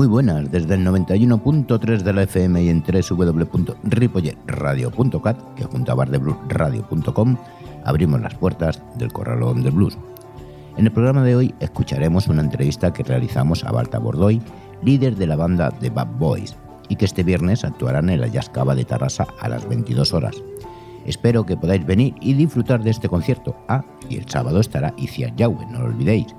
Muy buenas, desde el 91.3 de la FM y en www.ripolletradio.cat, que junto a bardebluesradio.com abrimos las puertas del Corralón de Blues. En el programa de hoy escucharemos una entrevista que realizamos a Balta Bordoy, líder de la banda The Bad Boys, y que este viernes actuarán en la Jazz de Tarrasa a las 22 horas. Espero que podáis venir y disfrutar de este concierto. Ah, y el sábado estará Iciar Yahweh, no lo olvidéis.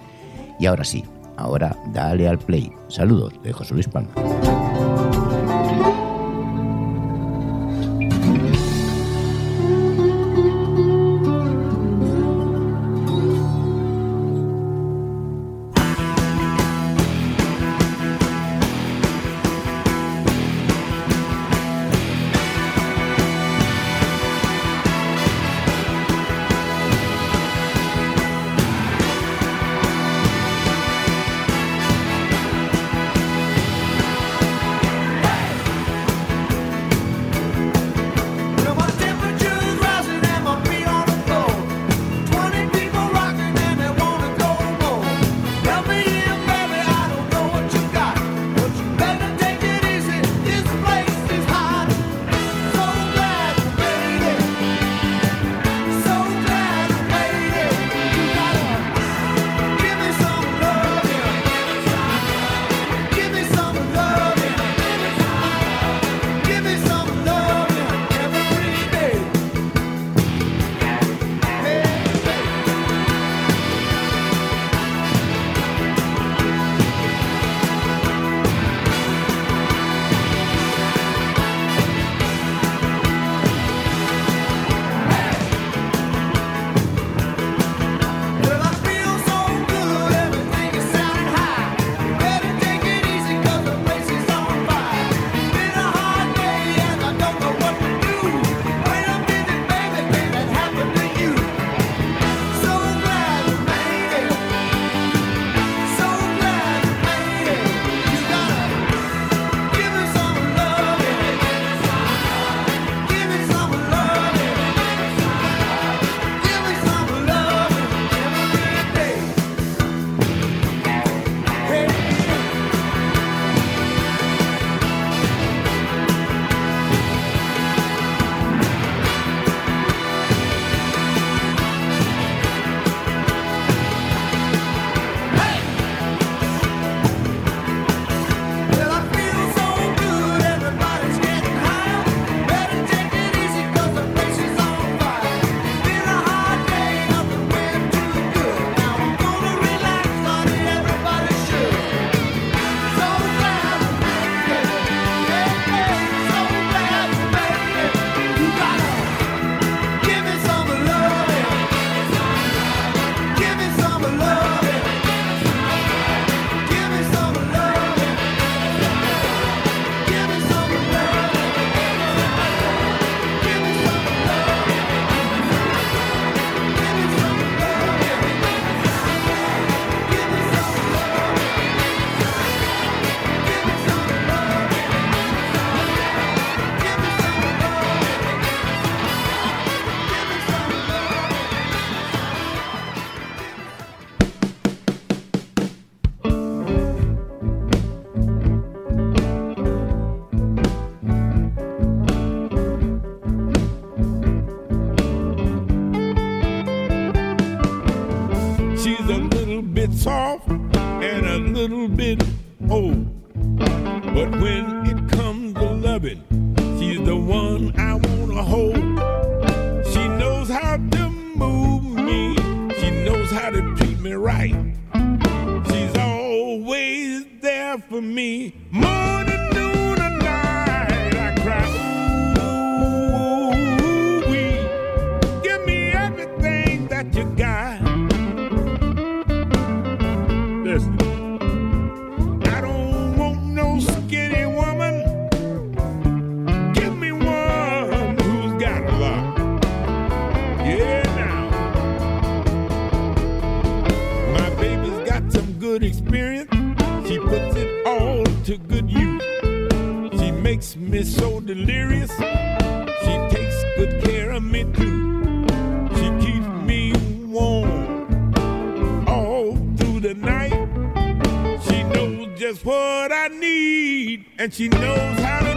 Y ahora sí, Ahora dale al play. Saludos de José Luis Palma. Just what I need, and she knows how to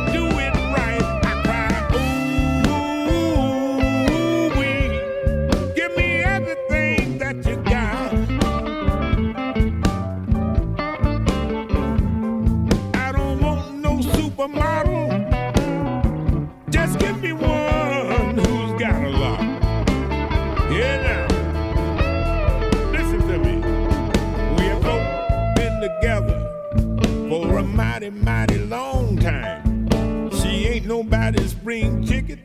mighty, mighty long time. She ain't nobody's spring chicken,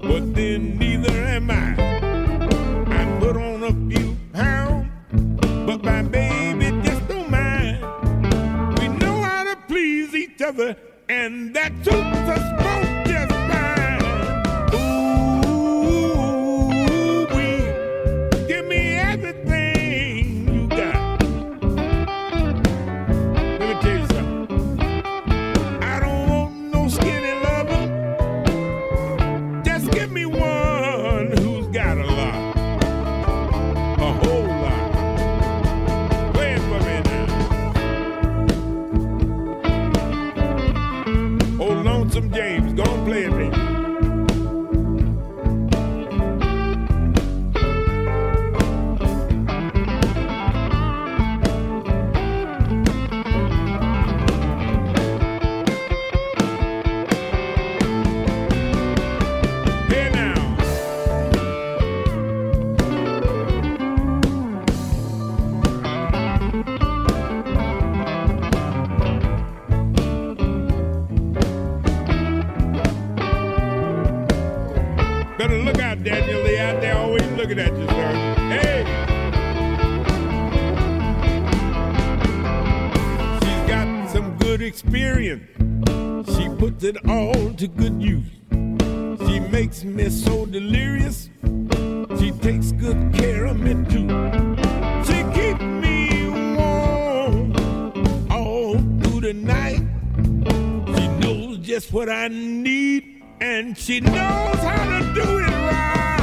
but then neither am I. I put on a few pounds, but my baby just don't mind. We know how to please each other, and that suits us looking at you, sir. Hey! She's got some good experience. She puts it all to good use. She makes me so delirious. She takes good care of me too. She keeps me warm all through the night. She knows just what I need, and she knows how to do it right.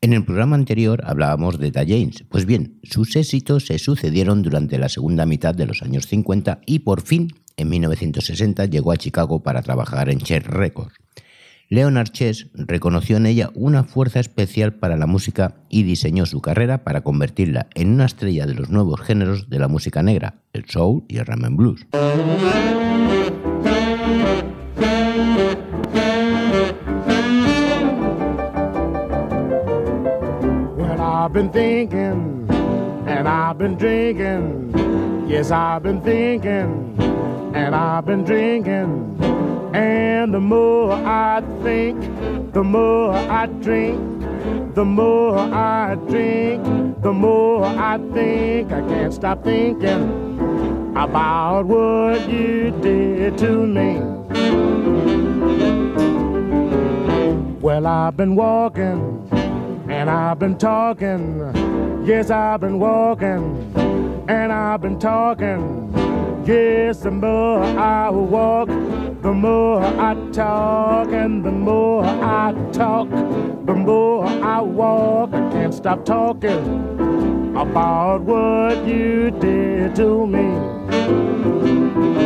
En el programa anterior hablábamos de Da James. Pues bien, sus éxitos se sucedieron durante la segunda mitad de los años 50 y por fin, en 1960, llegó a Chicago para trabajar en Chess Records. Leonard Chess reconoció en ella una fuerza especial para la música y diseñó su carrera para convertirla en una estrella de los nuevos géneros de la música negra, el soul y el and blues. And the more I think, the more I drink. The more I drink, the more I think. I can't stop thinking about what you did to me. Well, I've been walking and I've been talking. Yes, I've been walking and I've been talking. Yes, the more I walk, the more I talk, and the more I talk, the more I walk. I can't stop talking about what you did to me.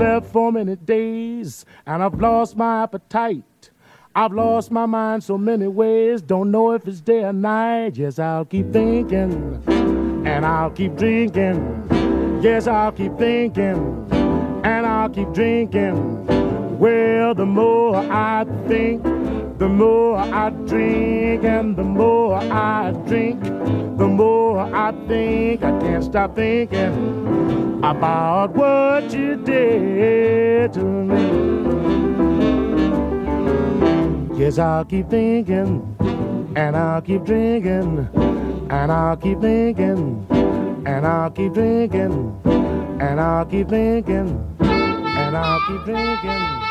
Slept for many days, and I've lost my appetite. I've lost my mind so many ways, don't know if it's day or night. Yes, I'll keep thinking, and I'll keep drinking. Yes, I'll keep thinking, and I'll keep drinking. Well, the more I think, the more I drink, and the more I drink, the more I think. I can't stop thinking about what you did to me. Yes, I'll keep thinking, and I'll keep drinking, and I'll keep thinking, and I'll keep drinking, and I'll keep thinking, and I'll keep drinking.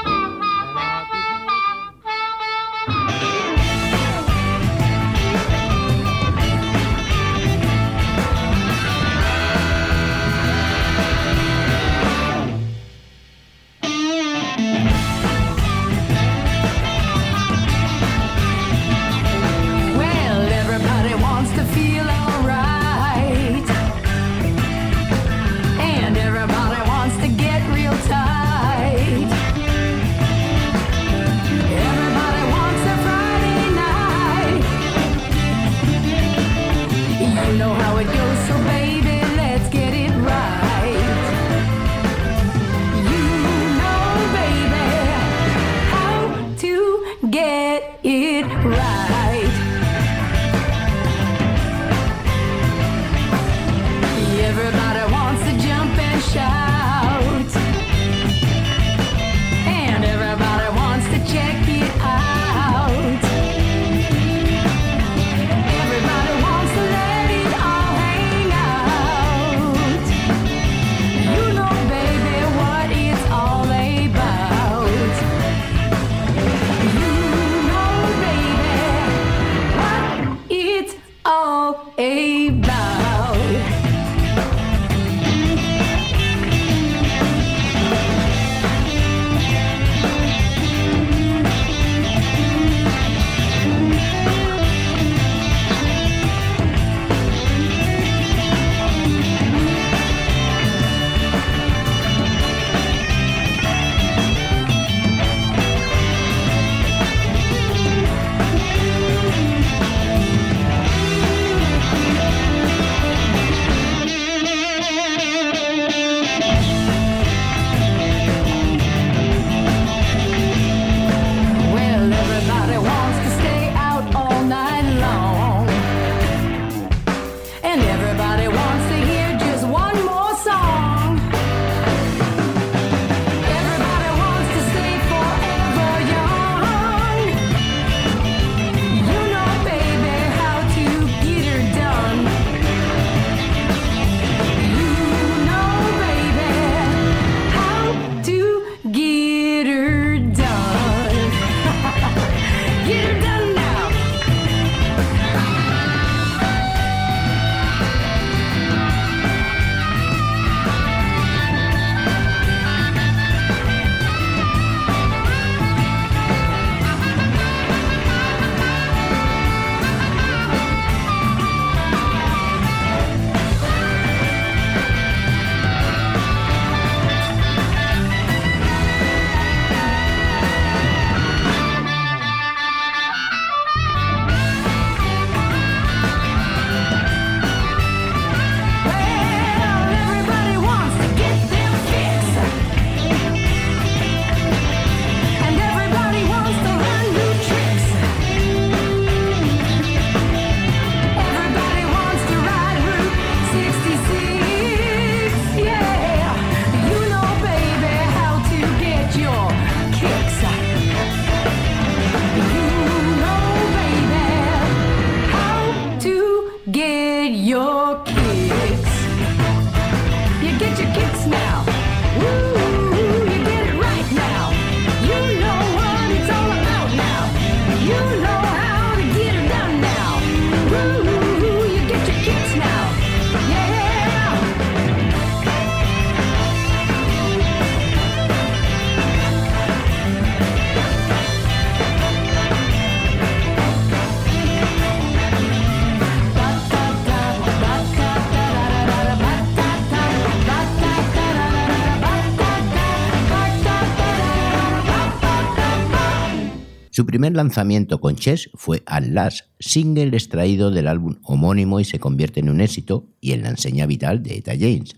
Primer lanzamiento con Chess fue At Last, single extraído del álbum homónimo y se convierte en un éxito y en la enseña vital de Eta James.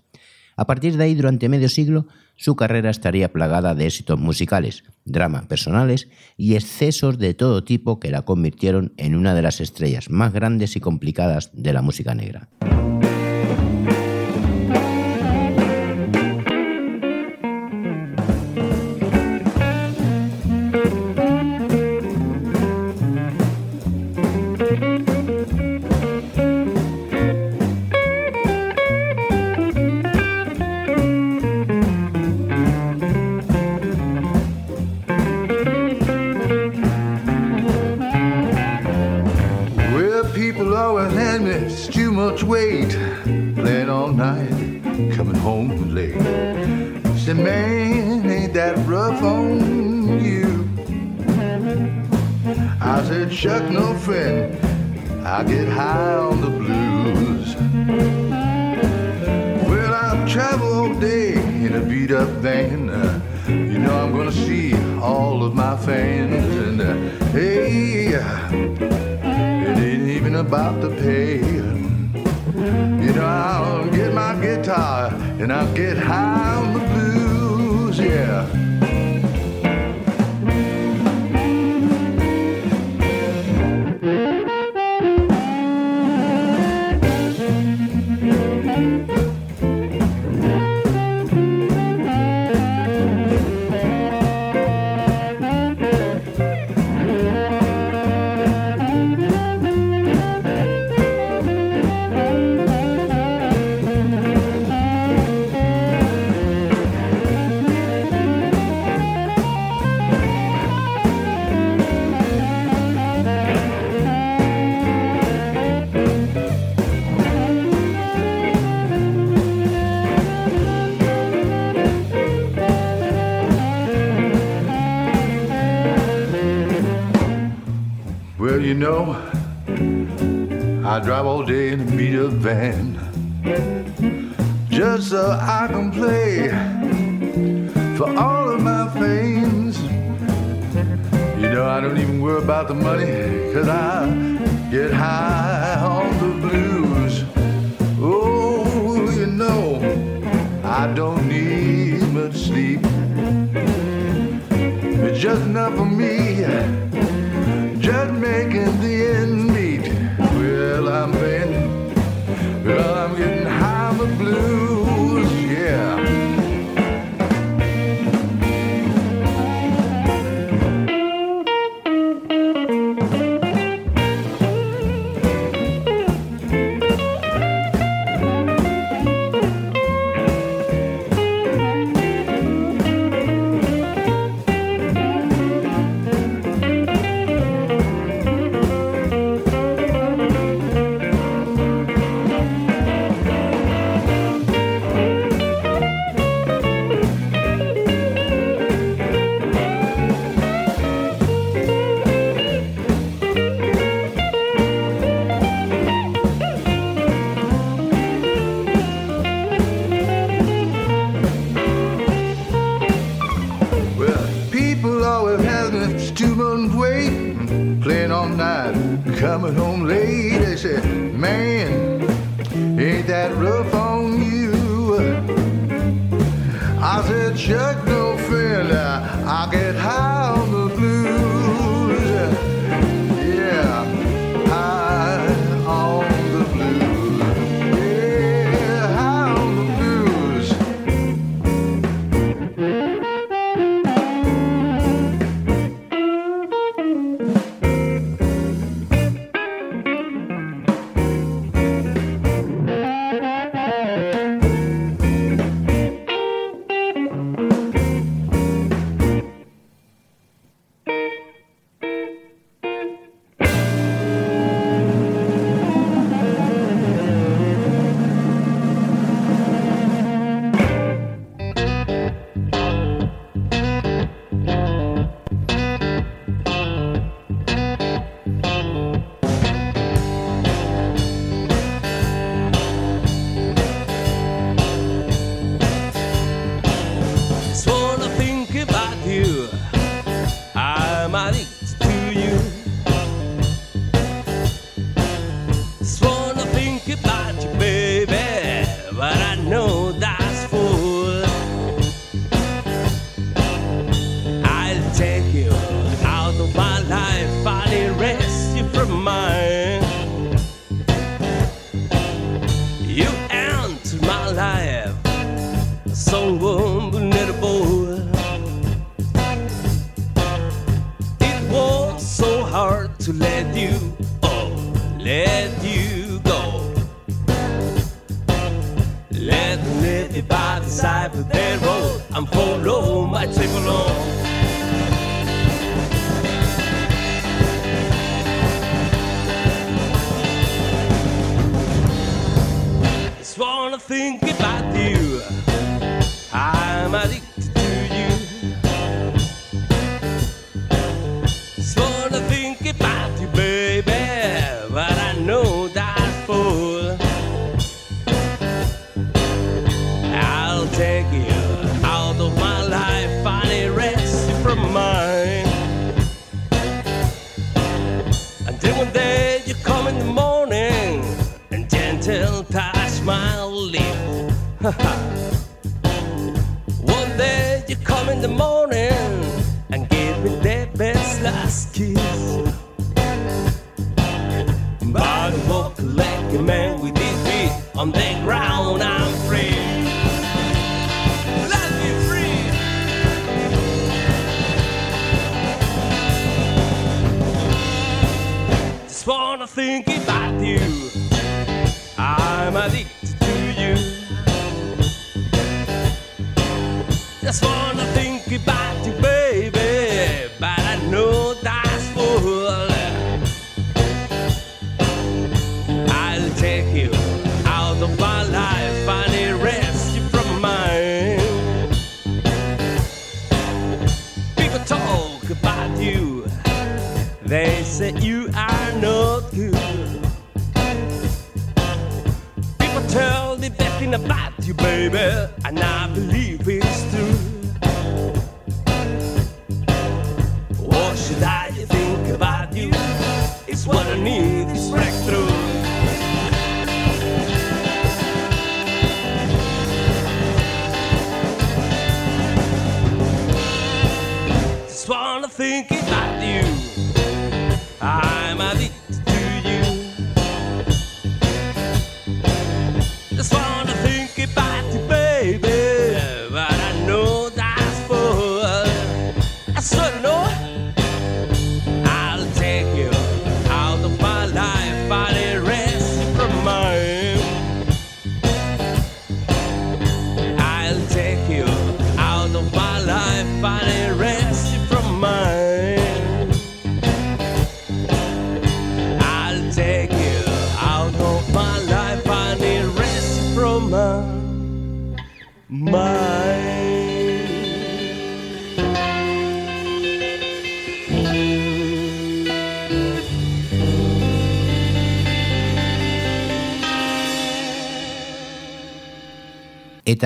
A partir de ahí, durante medio siglo, su carrera estaría plagada de éxitos musicales, dramas personales y excesos de todo tipo que la convirtieron en una de las estrellas más grandes y complicadas de la música negra. Much weight. Playing all night, coming home late. Said, man, ain't that rough on you? I said, Chuck, no friend. I get high on the blues. Well, I've traveled all day in a beat up van. Uh, you know, I'm gonna see all of my fans. And uh, hey, it ain't even about the pay. Guitar and I'll get high on the blues, yeah. I drive all day in a beat up van just so I can play for all of my fans. You know, I don't even worry about the money, cause I get high on the blues. Oh, you know, I don't need much sleep. It's just enough for me just wanna think about you. I'm at the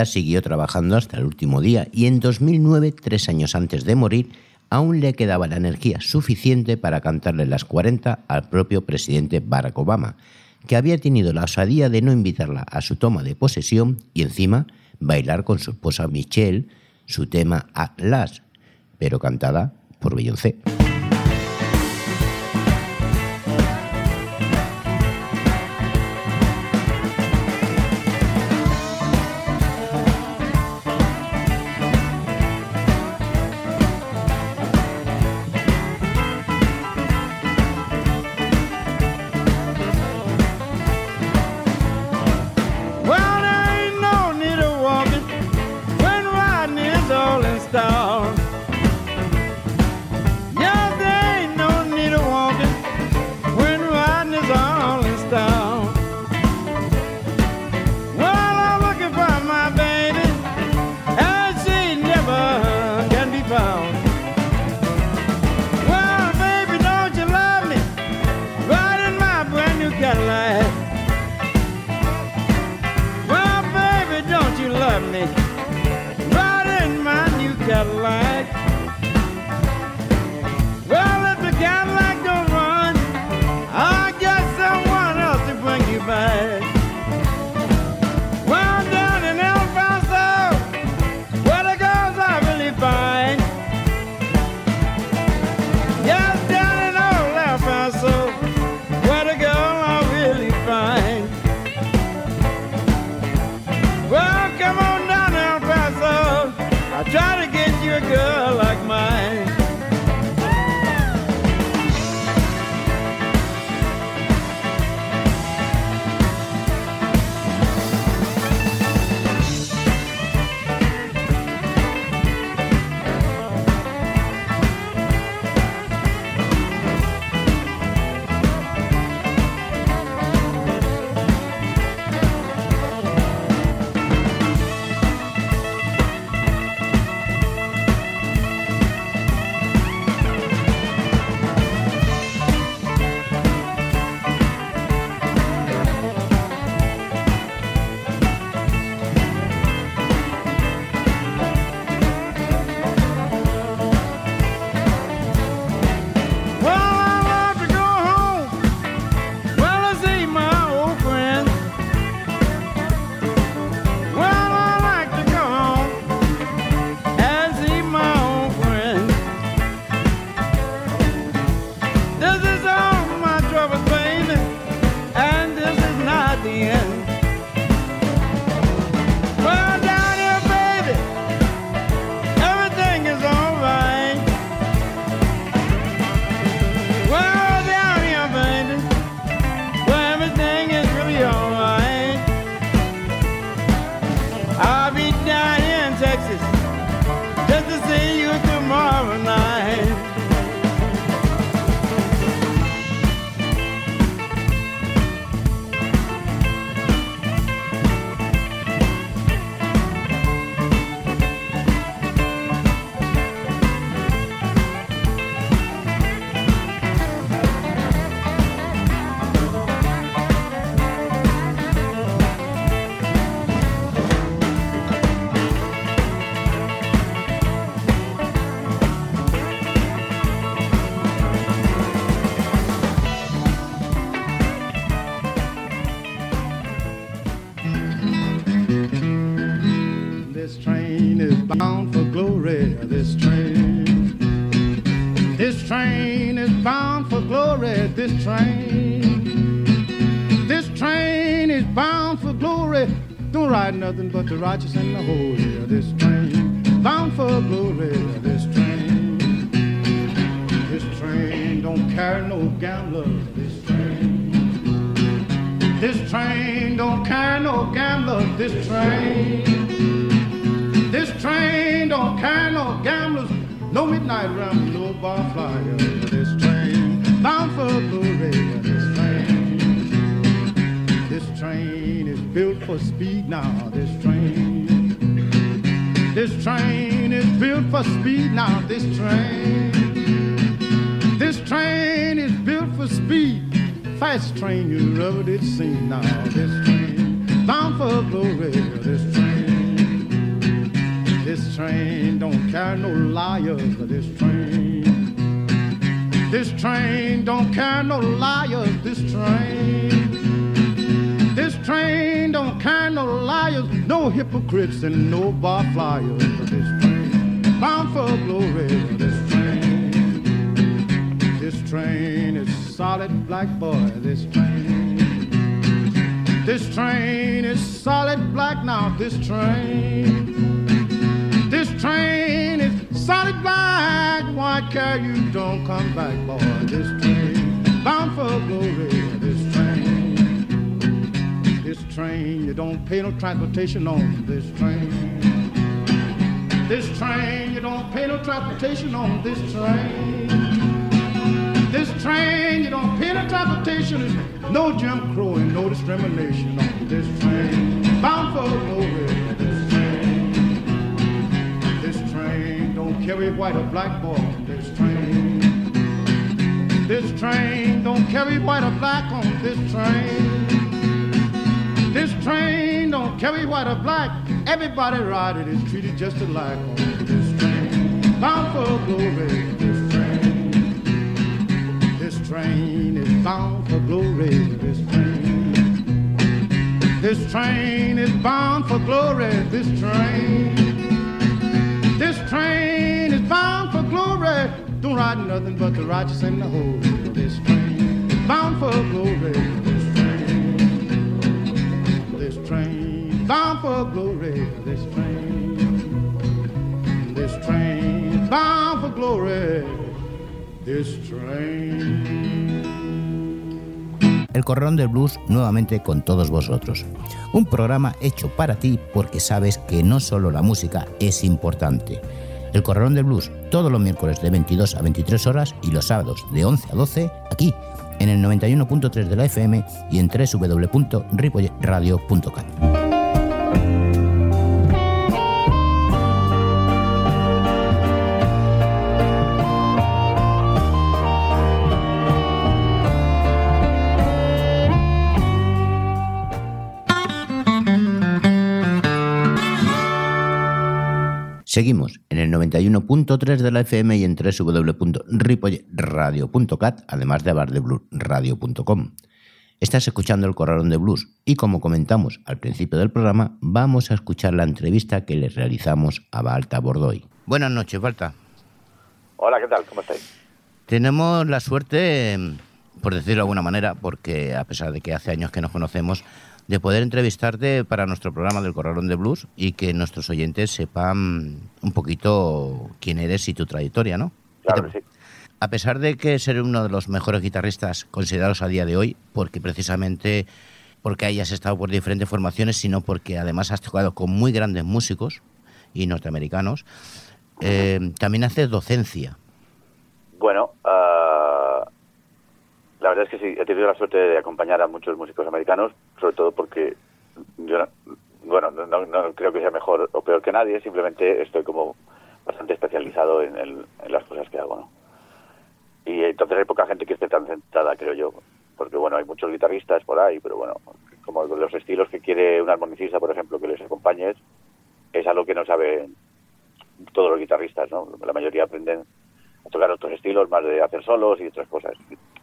Siguió trabajando hasta el último día y en 2009, tres años antes de morir, aún le quedaba la energía suficiente para cantarle las 40 al propio presidente Barack Obama, que había tenido la osadía de no invitarla a su toma de posesión y encima bailar con su esposa Michelle su tema Atlas, pero cantada por Beyoncé. Righteous and the holy. This train bound for glory. This train, this train don't carry no gambler. This train, this train don't carry no gambler. This train, this train don't carry no gamblers. No midnight run, no bar flyer. This train bound for glory. This train, this train built for speed now. This train, this train is built for speed now. This train, this train is built for speed. Fast train you never did see now. This train bound for glory. This train. This train don't carry no liars. This train. This train don't carry no liars. This train. Train don't carry no liars, no hypocrites, and no bar flyers. This train bound for glory. This train. This train is solid black boy. This train. This train is solid black now. This train. This train is solid black. Why care you don't come back, boy? This train bound for glory. Train, you don't pay no transportation on this train. This train, you don't pay no transportation on this train. This train, you don't pay no transportation. No Jim Crow and no discrimination on this train. Bound for glory. This train, this train don't carry white or black boy. This train, this train don't carry white or black on this train. Train don't carry white or black. Everybody ride it is treated just alike on this train. Bound for glory. This train. This train is bound for glory. This train. This train is bound for glory. This train. This train is bound for glory. Don't ride nothing but the righteous and the holy. This train bound for glory. El Corralón del Blues nuevamente con todos vosotros. Un programa hecho para ti porque sabes que no solo la música es importante. El Corralón del Blues todos los miércoles de 22 a 23 horas y los sábados de 11 a 12 aquí en el 91.3 de la FM y en www.ripolletradio.cat. Seguimos en el 91.3 de la FM y en www.ripolletradio.cat, además de abardebluesradio.com. Estás escuchando el Corralón de Blues y como comentamos al principio del programa, vamos a escuchar la entrevista que le realizamos a Balta Bordoy. Buenas noches, Balta. Hola, ¿qué tal? ¿Cómo estáis? Tenemos la suerte, por decirlo de alguna manera, porque a pesar de que hace años que nos conocemos, de poder entrevistarte para nuestro programa del Corralón de Blues y que nuestros oyentes sepan un poquito quién eres y tu trayectoria, ¿no? Claro que sí. A pesar de que ser uno de los mejores guitarristas considerados a día de hoy, porque precisamente porque hayas estado por diferentes formaciones, sino porque además has tocado con muy grandes músicos y norteamericanos, eh, también haces docencia. Bueno, ah, la verdad es que sí, he tenido la suerte de acompañar a muchos músicos americanos, sobre todo porque yo, no- bueno, no, no- creo que sea mejor o peor que nadie, simplemente estoy como bastante especializado en, el- en las cosas que hago, ¿no? Y entonces hay poca gente que esté tan centrada, creo yo, porque bueno, hay muchos guitarristas por ahí, pero bueno, como los estilos que quiere un armonicista, por ejemplo, que les acompañes, es algo que no saben todos los guitarristas, ¿no? La mayoría aprenden a tocar otros estilos, más de hacer solos y otras cosas.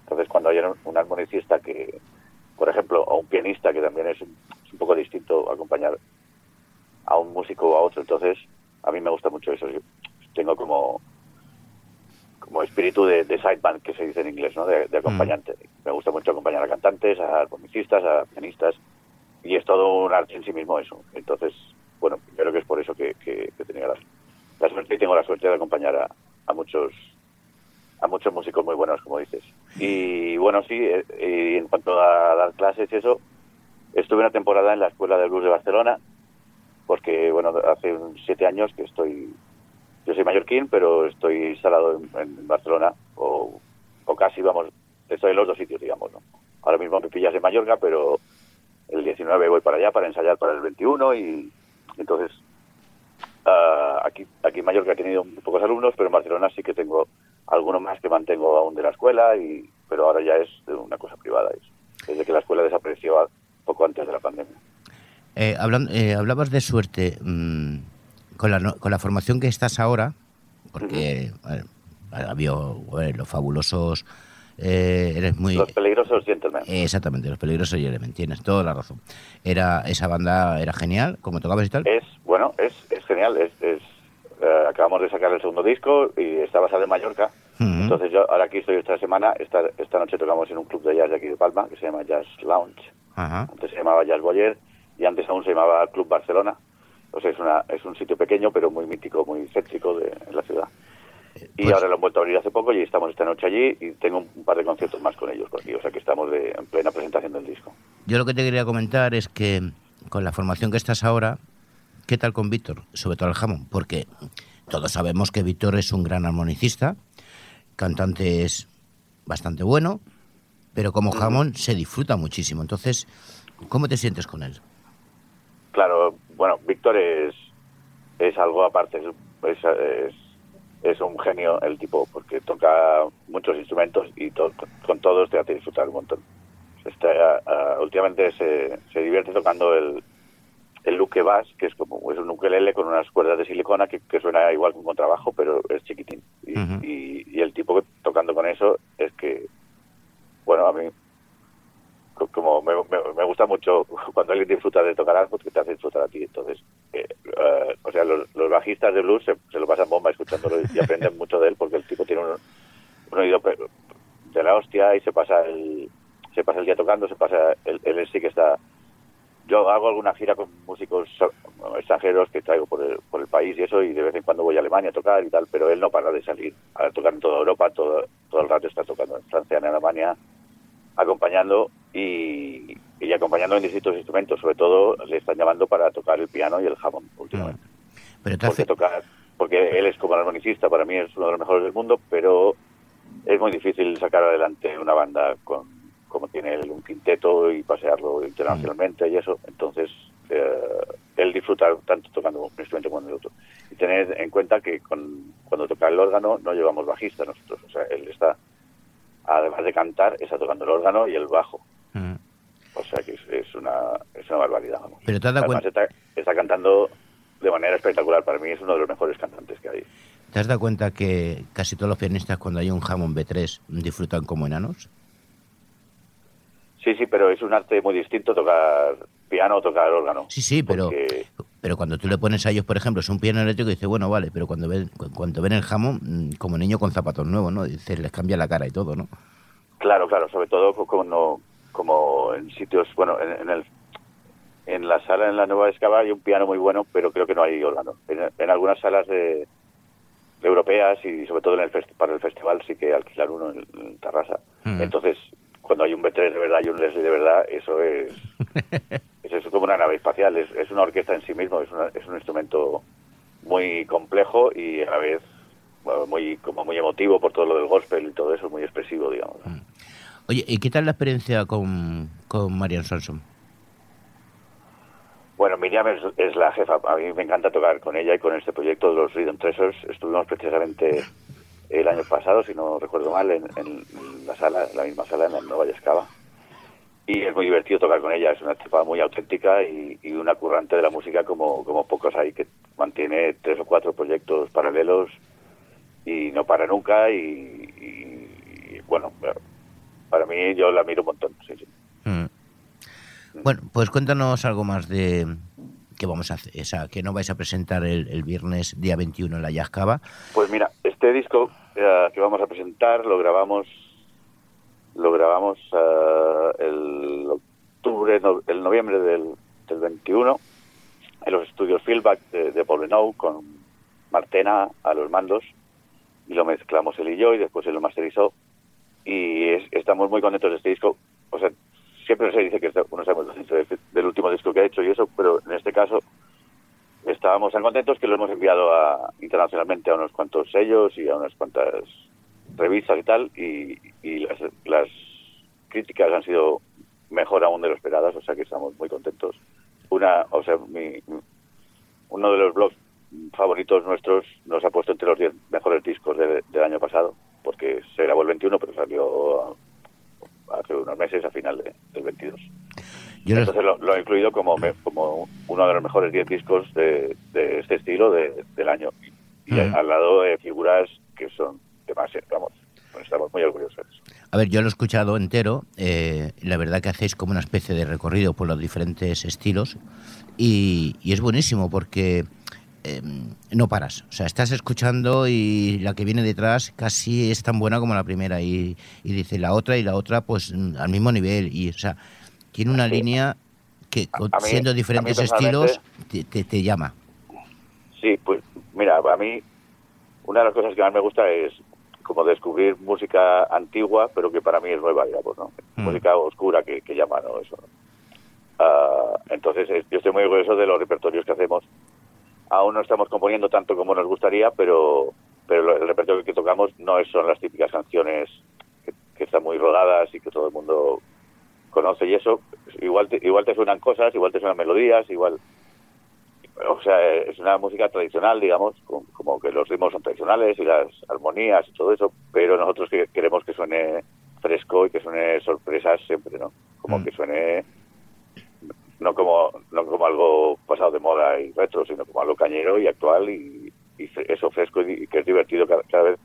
Entonces, cuando hay un armonicista que, por ejemplo, o un pianista que también es un, es un poco distinto acompañar a un músico o a otro, entonces a mí me gusta mucho eso. Yo tengo como como espíritu de, de sideband, que se dice en inglés, ¿no? De, de acompañante. Me gusta mucho acompañar a cantantes, a armonicistas, a pianistas, y es todo un arte en sí mismo eso. Entonces, bueno, creo que es por eso que, que, que tenía la, la suerte y tengo la suerte de acompañar a, a muchos a muchos músicos muy buenos, como dices. Y bueno, sí, eh, y en cuanto a dar clases y eso, estuve una temporada en la Escuela de Blues de Barcelona, porque, bueno, hace siete años que estoy, yo soy mallorquín, pero estoy instalado en, Barcelona, o, o casi, vamos, estoy en los dos sitios, digamos, ¿no? Ahora mismo me pillas en Mallorca, pero el 19 voy para allá para ensayar para el 21 y entonces ah, aquí aquí en Mallorca he tenido pocos alumnos, pero en Barcelona sí que tengo algunos más que mantengo aún de la escuela, y pero ahora ya es una cosa privada, es- desde que la escuela desapareció poco antes de la pandemia. Eh, hablan- eh, hablabas de suerte mm, con, la, con la formación que estás ahora, porque eh, había bueno, los fabulosos, eh, eres muy... Los peligrosos gentlemen. eh, exactamente, los peligrosos Yeremen, tienes toda la razón. Era, esa banda era genial, como tocabas y tal. Es, bueno, es, es genial. Es, es, eh, acabamos de sacar el segundo disco y está basado en Mallorca. Entonces yo ahora aquí estoy esta semana. Esta, esta noche tocamos en un club de jazz de aquí de Palma que se llama Jazz Lounge. Antes se llamaba Jazz Boyer y antes aún se llamaba Club Barcelona. O sea, es, una, es un sitio pequeño pero muy mítico, muy céntrico de, en la ciudad. Y Pues- ahora lo han vuelto a abrir hace poco y estamos esta noche allí y tengo un, par de conciertos más con ellos aquí. O sea que estamos de, en plena presentación del disco. Yo lo que te quería comentar es que con la formación que estás ahora, ¿qué tal con Víctor? Sobre todo el jamón, porque todos sabemos que Víctor es un gran armonicista, cantante es bastante bueno, pero como jamón se disfruta muchísimo. Entonces, ¿cómo te sientes con él? Claro, Víctor es, es algo aparte, es, es, es, un genio el tipo, porque toca muchos instrumentos y to- con todos te hace disfrutar un montón. Está, ah, últimamente se, se divierte tocando el, el Luke Bass, que es como es un ukelele con unas cuerdas de silicona que, que suena igual que un contrabajo, pero es chiquitín. Y, Ujú. y, y el tipo que tocando con eso es que, bueno, a mí co- como me, me- me gusta mucho cuando alguien disfruta de tocar algo que te hace disfrutar a ti entonces eh, eh, o sea bajistas de blues se, se lo pasan bomba escuchándolo y aprenden mucho de él porque el tipo tiene un, un oído de la hostia y se pasa el se pasa el día tocando se pasa el, él sí que está yo hago alguna gira con músicos extranjeros que traigo por el, por el país y eso y de vez en cuando voy a Alemania a tocar y tal pero él no para de salir a tocar en toda Europa todo todo el rato está tocando en Francia en Alemania acompañando y, y acompañando en distintos instrumentos. Sobre todo le están llamando para tocar el piano y el jamón últimamente. Pero te Porque, hace... tocar, porque él es como armonicista, para mí es uno de los mejores del mundo, pero es muy difícil sacar adelante una banda con como tiene él un quinteto y pasearlo internacionalmente y eso. Entonces, eh, él disfruta tanto tocando un instrumento como el otro. Y tener en cuenta que con, cuando toca el órgano no llevamos bajista nosotros. O sea, él está, además de cantar, está tocando el órgano y el bajo. Mm. O sea que es, es una, es una barbaridad, vamos. Pero te has dado Además cuenta- está, está cantando de manera espectacular. Para mí es uno de los mejores cantantes que hay. ¿Te has dado cuenta que casi todos los pianistas cuando hay un jamón B3 disfrutan como enanos? Sí, sí, pero es un arte muy distinto tocar piano o tocar órgano. Sí, sí, pero, Porque- pero cuando tú le pones a ellos, por ejemplo, es un piano eléctrico y dice, bueno, vale, pero cuando ven, cu- cuando ven el jamón, mm, como niño con zapatos nuevos, ¿no? Dice, les cambia la cara y todo, ¿no? Claro, claro, sobre todo co- como, como en sitios, bueno, en, en el en la sala en la Nueva Escava hay un piano muy bueno, pero creo que no hay órgano. En, en algunas salas de, de europeas y sobre todo en el para el festival sí que alquilan uno en, en Tarrasa. Mm. Entonces, cuando hay un B3 de verdad y un Leslie de verdad, eso es eso es como una nave espacial, es, es una orquesta en sí mismo, es, una- es un instrumento muy complejo y a la vez bueno, muy como muy emotivo por todo lo del gospel y todo eso, muy expresivo, digamos. Oye, ¿y qué tal la experiencia con, con Marian Swanson? Miriam es, es la jefa. A mí me encanta tocar con ella y con este proyecto de los Rhythm Treasures. Estuvimos precisamente el año pasado, si no recuerdo mal, en, la sala, la misma sala, en la Nueva Yescava. Y es muy divertido tocar con ella. Es una tipa muy auténtica y, una currante de la música como, como pocos hay, que mantiene tres o cuatro proyectos paralelos y no para nunca. Y, bueno, para mí yo la miro un montón. Sí. Mm. Bueno, pues cuéntanos algo más de qué vamos a hacer, o que no vais a presentar el, viernes día 21 en la Yascava. Pues mira, est- Este disco eh, que vamos a presentar lo grabamos lo grabamos eh, el octubre, no- el noviembre del, del 21 en los estudios Feedback de, de Poblenou con Martena a los mandos y lo mezclamos él y yo y después él lo masterizó y es- estamos muy contentos de este disco. O sea, siempre se dice que uno está muy contento de- del último disco que ha hecho y eso, pero en este caso estábamos tan contentos que lo hemos enviado a, internacionalmente a unos cuantos sellos y a unas cuantas revistas y tal y, y las, las críticas han sido mejor aún de lo esperadas, o sea que estamos muy contentos. Una, o sea, mi, uno de los blogs favoritos nuestros nos ha puesto entre los 10 mejores discos de- del año pasado, porque se grabó el 21, pero salió hace unos meses, a final de- del 22. Yo Entonces lo, lo he incluido como, me- como uno de los mejores 10 discos de, de este estilo de- del año. Y Ujú. al lado de figuras que son demasiado, vamos, pues estamos muy orgullosos. A ver, yo lo he escuchado entero. eh, la verdad que hacéis como una especie de recorrido por los diferentes estilos y, y es buenísimo porque eh, no paras. O sea, estás escuchando y la que viene detrás casi es tan buena como la primera y, y dice la otra y la otra pues mm, al mismo nivel y o sea tiene una Sí. línea que A- siendo mí diferentes estilos te, te- te llama. Sí, pues mira, a mí una de las cosas que más me gusta es como descubrir música antigua, pero que para mí es nueva, digamos, ¿no? Mm. Música oscura que, que llaman, ¿no? Eso. Ah, entonces, yo estoy muy orgulloso de los repertorios que hacemos. Aún no estamos componiendo tanto como nos gustaría, pero pero el repertorio que tocamos no es- son las típicas canciones que, que están muy rodadas y que todo el mundo conoce y eso. Igual te, igual te suenan cosas, igual te suenan melodías, igual o sea, es una música tradicional, digamos, com- como que los ritmos son tradicionales y las armonías y todo eso, pero nosotros que- queremos que suene fresco y que suene sorpresas siempre, ¿no? Como Mm. que suene no como no como algo pasado de moda y retro, sino como algo cañero y actual y, eso fresco y, que es divertido cada, vez.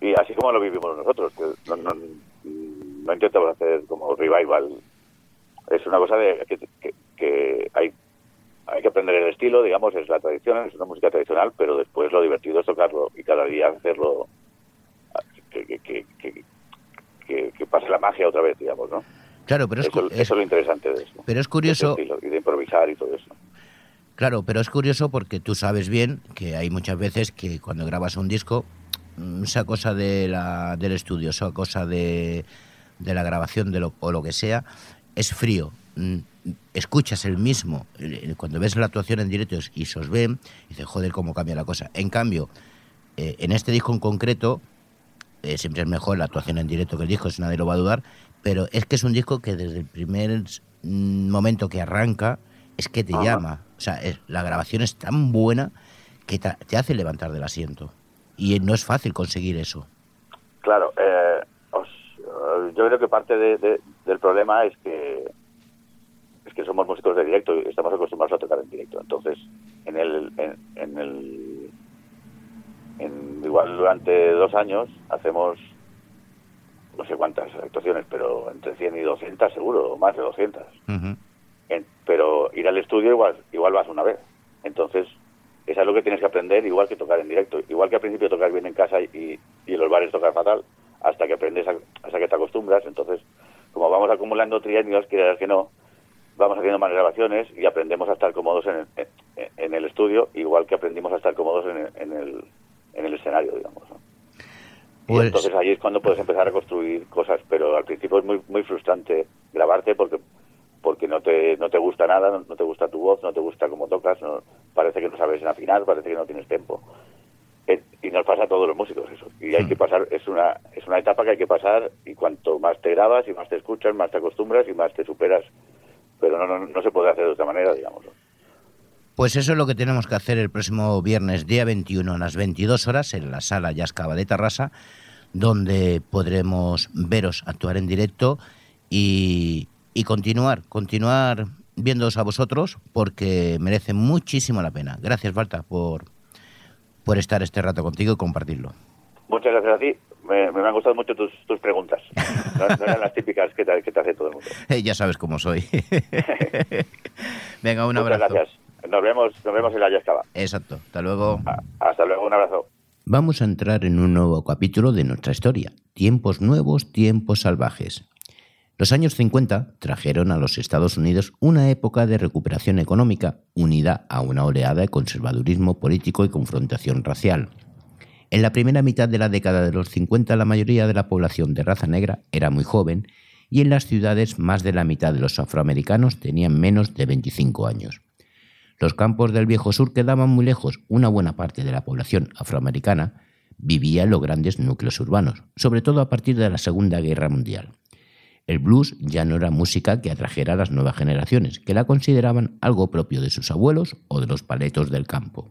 Y así como lo vivimos nosotros, no, no, no intentamos hacer como revival. Es una cosa de que, que- que hay hay que aprender el estilo, digamos, es la tradición, es una música tradicional, pero después lo divertido es tocarlo y cada día hacerlo, que, que- que pase la magia otra vez, digamos, ¿no? Claro, pero es, Eso, eso es- es lo interesante de eso. pero es curioso. y de improvisar y todo eso. Claro, pero es curioso porque tú sabes bien que hay muchas veces que cuando grabas un disco, mm, esa cosa de la, del estudio, esa cosa de, de la grabación de lo, o lo que sea, es frío. Mm, Escuchas el mismo, cuando ves la actuación en directo y se os ven, dices, joder, cómo cambia la cosa. En cambio, eh, en este disco en concreto, eh, siempre es mejor la actuación en directo que el disco, eso nadie lo va a dudar, pero es que es un disco que desde el primer mm, momento que arranca es que te Ajá. llama. O sea, es- la grabación es tan buena que ta- te hace levantar del asiento. Y no es fácil conseguir eso. Claro, eh, os- eh, yo creo que parte de- de- del problema es que es que somos músicos de directo y estamos acostumbrados a tocar en directo. Entonces, en el, en, en el en- igual durante dos años hacemos no sé cuántas actuaciones, pero entre 100 y 200 seguro, o más de 200. Ujú. En- pero ir al estudio igual igual vas una vez. Entonces, es algo que tienes que aprender igual que tocar en directo. Igual que al principio tocas bien en casa y, y en los bares tocas fatal, hasta que aprendes, a- hasta que te acostumbras. Entonces, como vamos acumulando trienios, que que no, vamos haciendo más grabaciones y aprendemos a estar cómodos en el, en, en el estudio, igual que aprendimos a estar cómodos en el, en el, en el escenario, digamos. ¿no? Y Pues- entonces ahí es cuando puedes empezar a construir cosas, pero al principio es muy muy frustrante grabarte porque porque no te no te gusta nada, no, te gusta tu voz, no te gusta cómo tocas, no, parece que no sabes afinar, parece que no tienes tiempo. Eh, y nos pasa a todos los músicos eso. Y hay Mm. que pasar, es una es una etapa que hay que pasar y cuanto más te grabas y más te escuchas, más te acostumbras y más te superas. Pero no no, no se puede hacer de otra manera, digamos. Pues eso es lo que tenemos que hacer el próximo viernes, día 21, a las 22 horas, en la sala Yascaba de Tarrasa, donde podremos veros actuar en directo y, y continuar, continuar viéndoos a vosotros, porque merece muchísimo la pena. Gracias, Balta, por, por estar este rato contigo y compartirlo. Muchas gracias a ti. Me, me han gustado mucho tus, tus preguntas. No, eran las típicas que te, que te hace todo el mundo. ya sabes cómo soy. Venga, un Muchas abrazo. gracias. Nos vemos, nos vemos en la Yascaba. Exacto. Hasta luego. Hasta luego, un abrazo. Vamos a entrar en un nuevo capítulo de nuestra historia. Tiempos nuevos, tiempos salvajes. Los años 50 trajeron a los Estados Unidos una época de recuperación económica unida a una oleada de conservadurismo político y confrontación racial. En la primera mitad de la década de los 50 la mayoría de la población de raza negra era muy joven y en las ciudades más de la mitad de los afroamericanos tenían menos de 25 años. Los campos del viejo sur quedaban muy lejos. Una buena parte de la población afroamericana vivía en los grandes núcleos urbanos, sobre todo a partir de la Segunda Guerra Mundial. El blues ya no era música que atrajera a las nuevas generaciones, que la consideraban algo propio de sus abuelos o de los paletos del campo.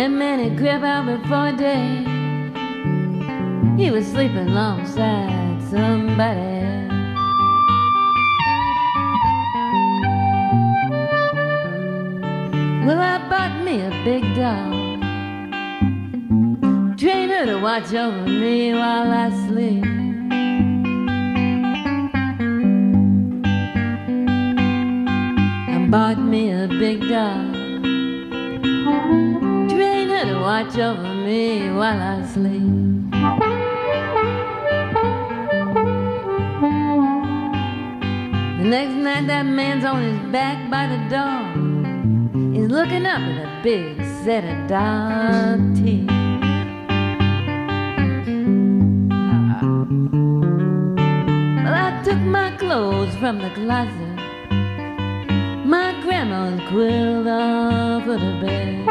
That man had crept out before day. He was sleeping alongside somebody. Well, I bought me a big dog. Train her to watch over me while I sleep. I bought me a big dog. Watch over me while I sleep. The next night, that man's on his back by the door. He's looking up at a big set of dark teeth. Took my clothes from the closet. My grandma's quilt off of the bed.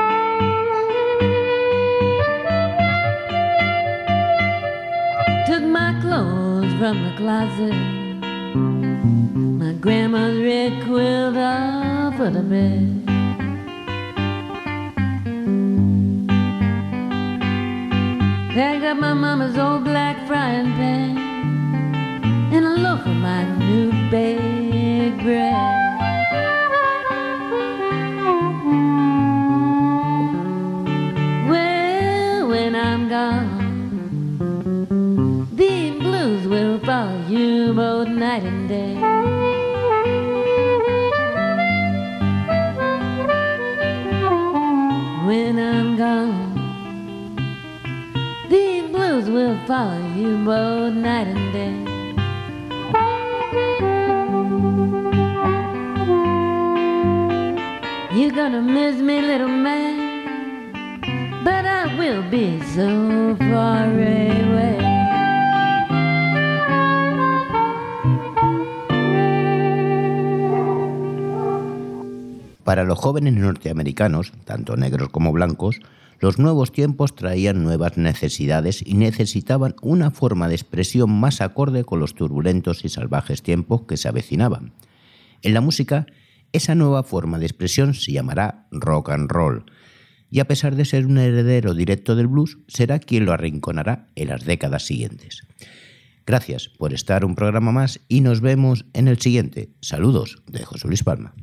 From the closet. My grandma's red quilt off of the bed. Packed up my mama's old black frying pan and a loaf of my new baked follow you both night and day. You're gonna miss me, little man, but I will be so far away. Para los jóvenes norteamericanos, tanto negros como blancos, los nuevos tiempos traían nuevas necesidades y necesitaban una forma de expresión más acorde con los turbulentos y salvajes tiempos que se avecinaban. En la música, esa nueva forma de expresión se llamará rock and roll, y a pesar de ser un heredero directo del blues, será quien lo arrinconará en las décadas siguientes. Gracias por estar un programa más y nos vemos en el siguiente. Saludos de José Luis Palma.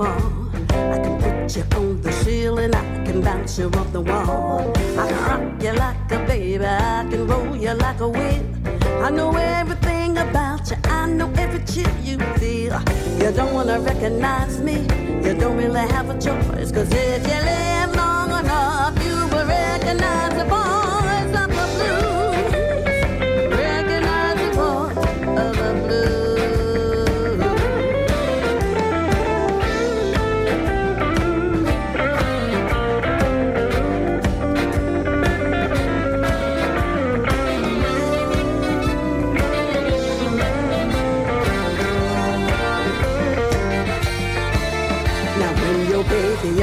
Fall. I can put you on the ceiling, I can bounce you off the wall. I can rock you like a baby, I can roll you like a wheel. I know everything about you, I know every chill you feel. You don't wanna recognize me, you don't really have a choice. Cause if you live long enough, you will recognize the voice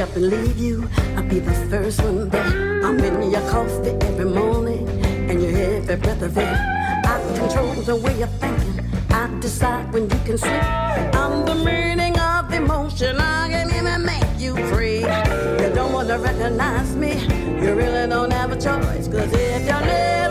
and leave you. I'll be the first one there. I'm in your coffee every morning and your every breath of air. I control the way you're thinking. I decide when you can sleep. I'm the meaning of emotion. I can even make you free. You don't want to recognize me. You really don't have a choice. Cause if you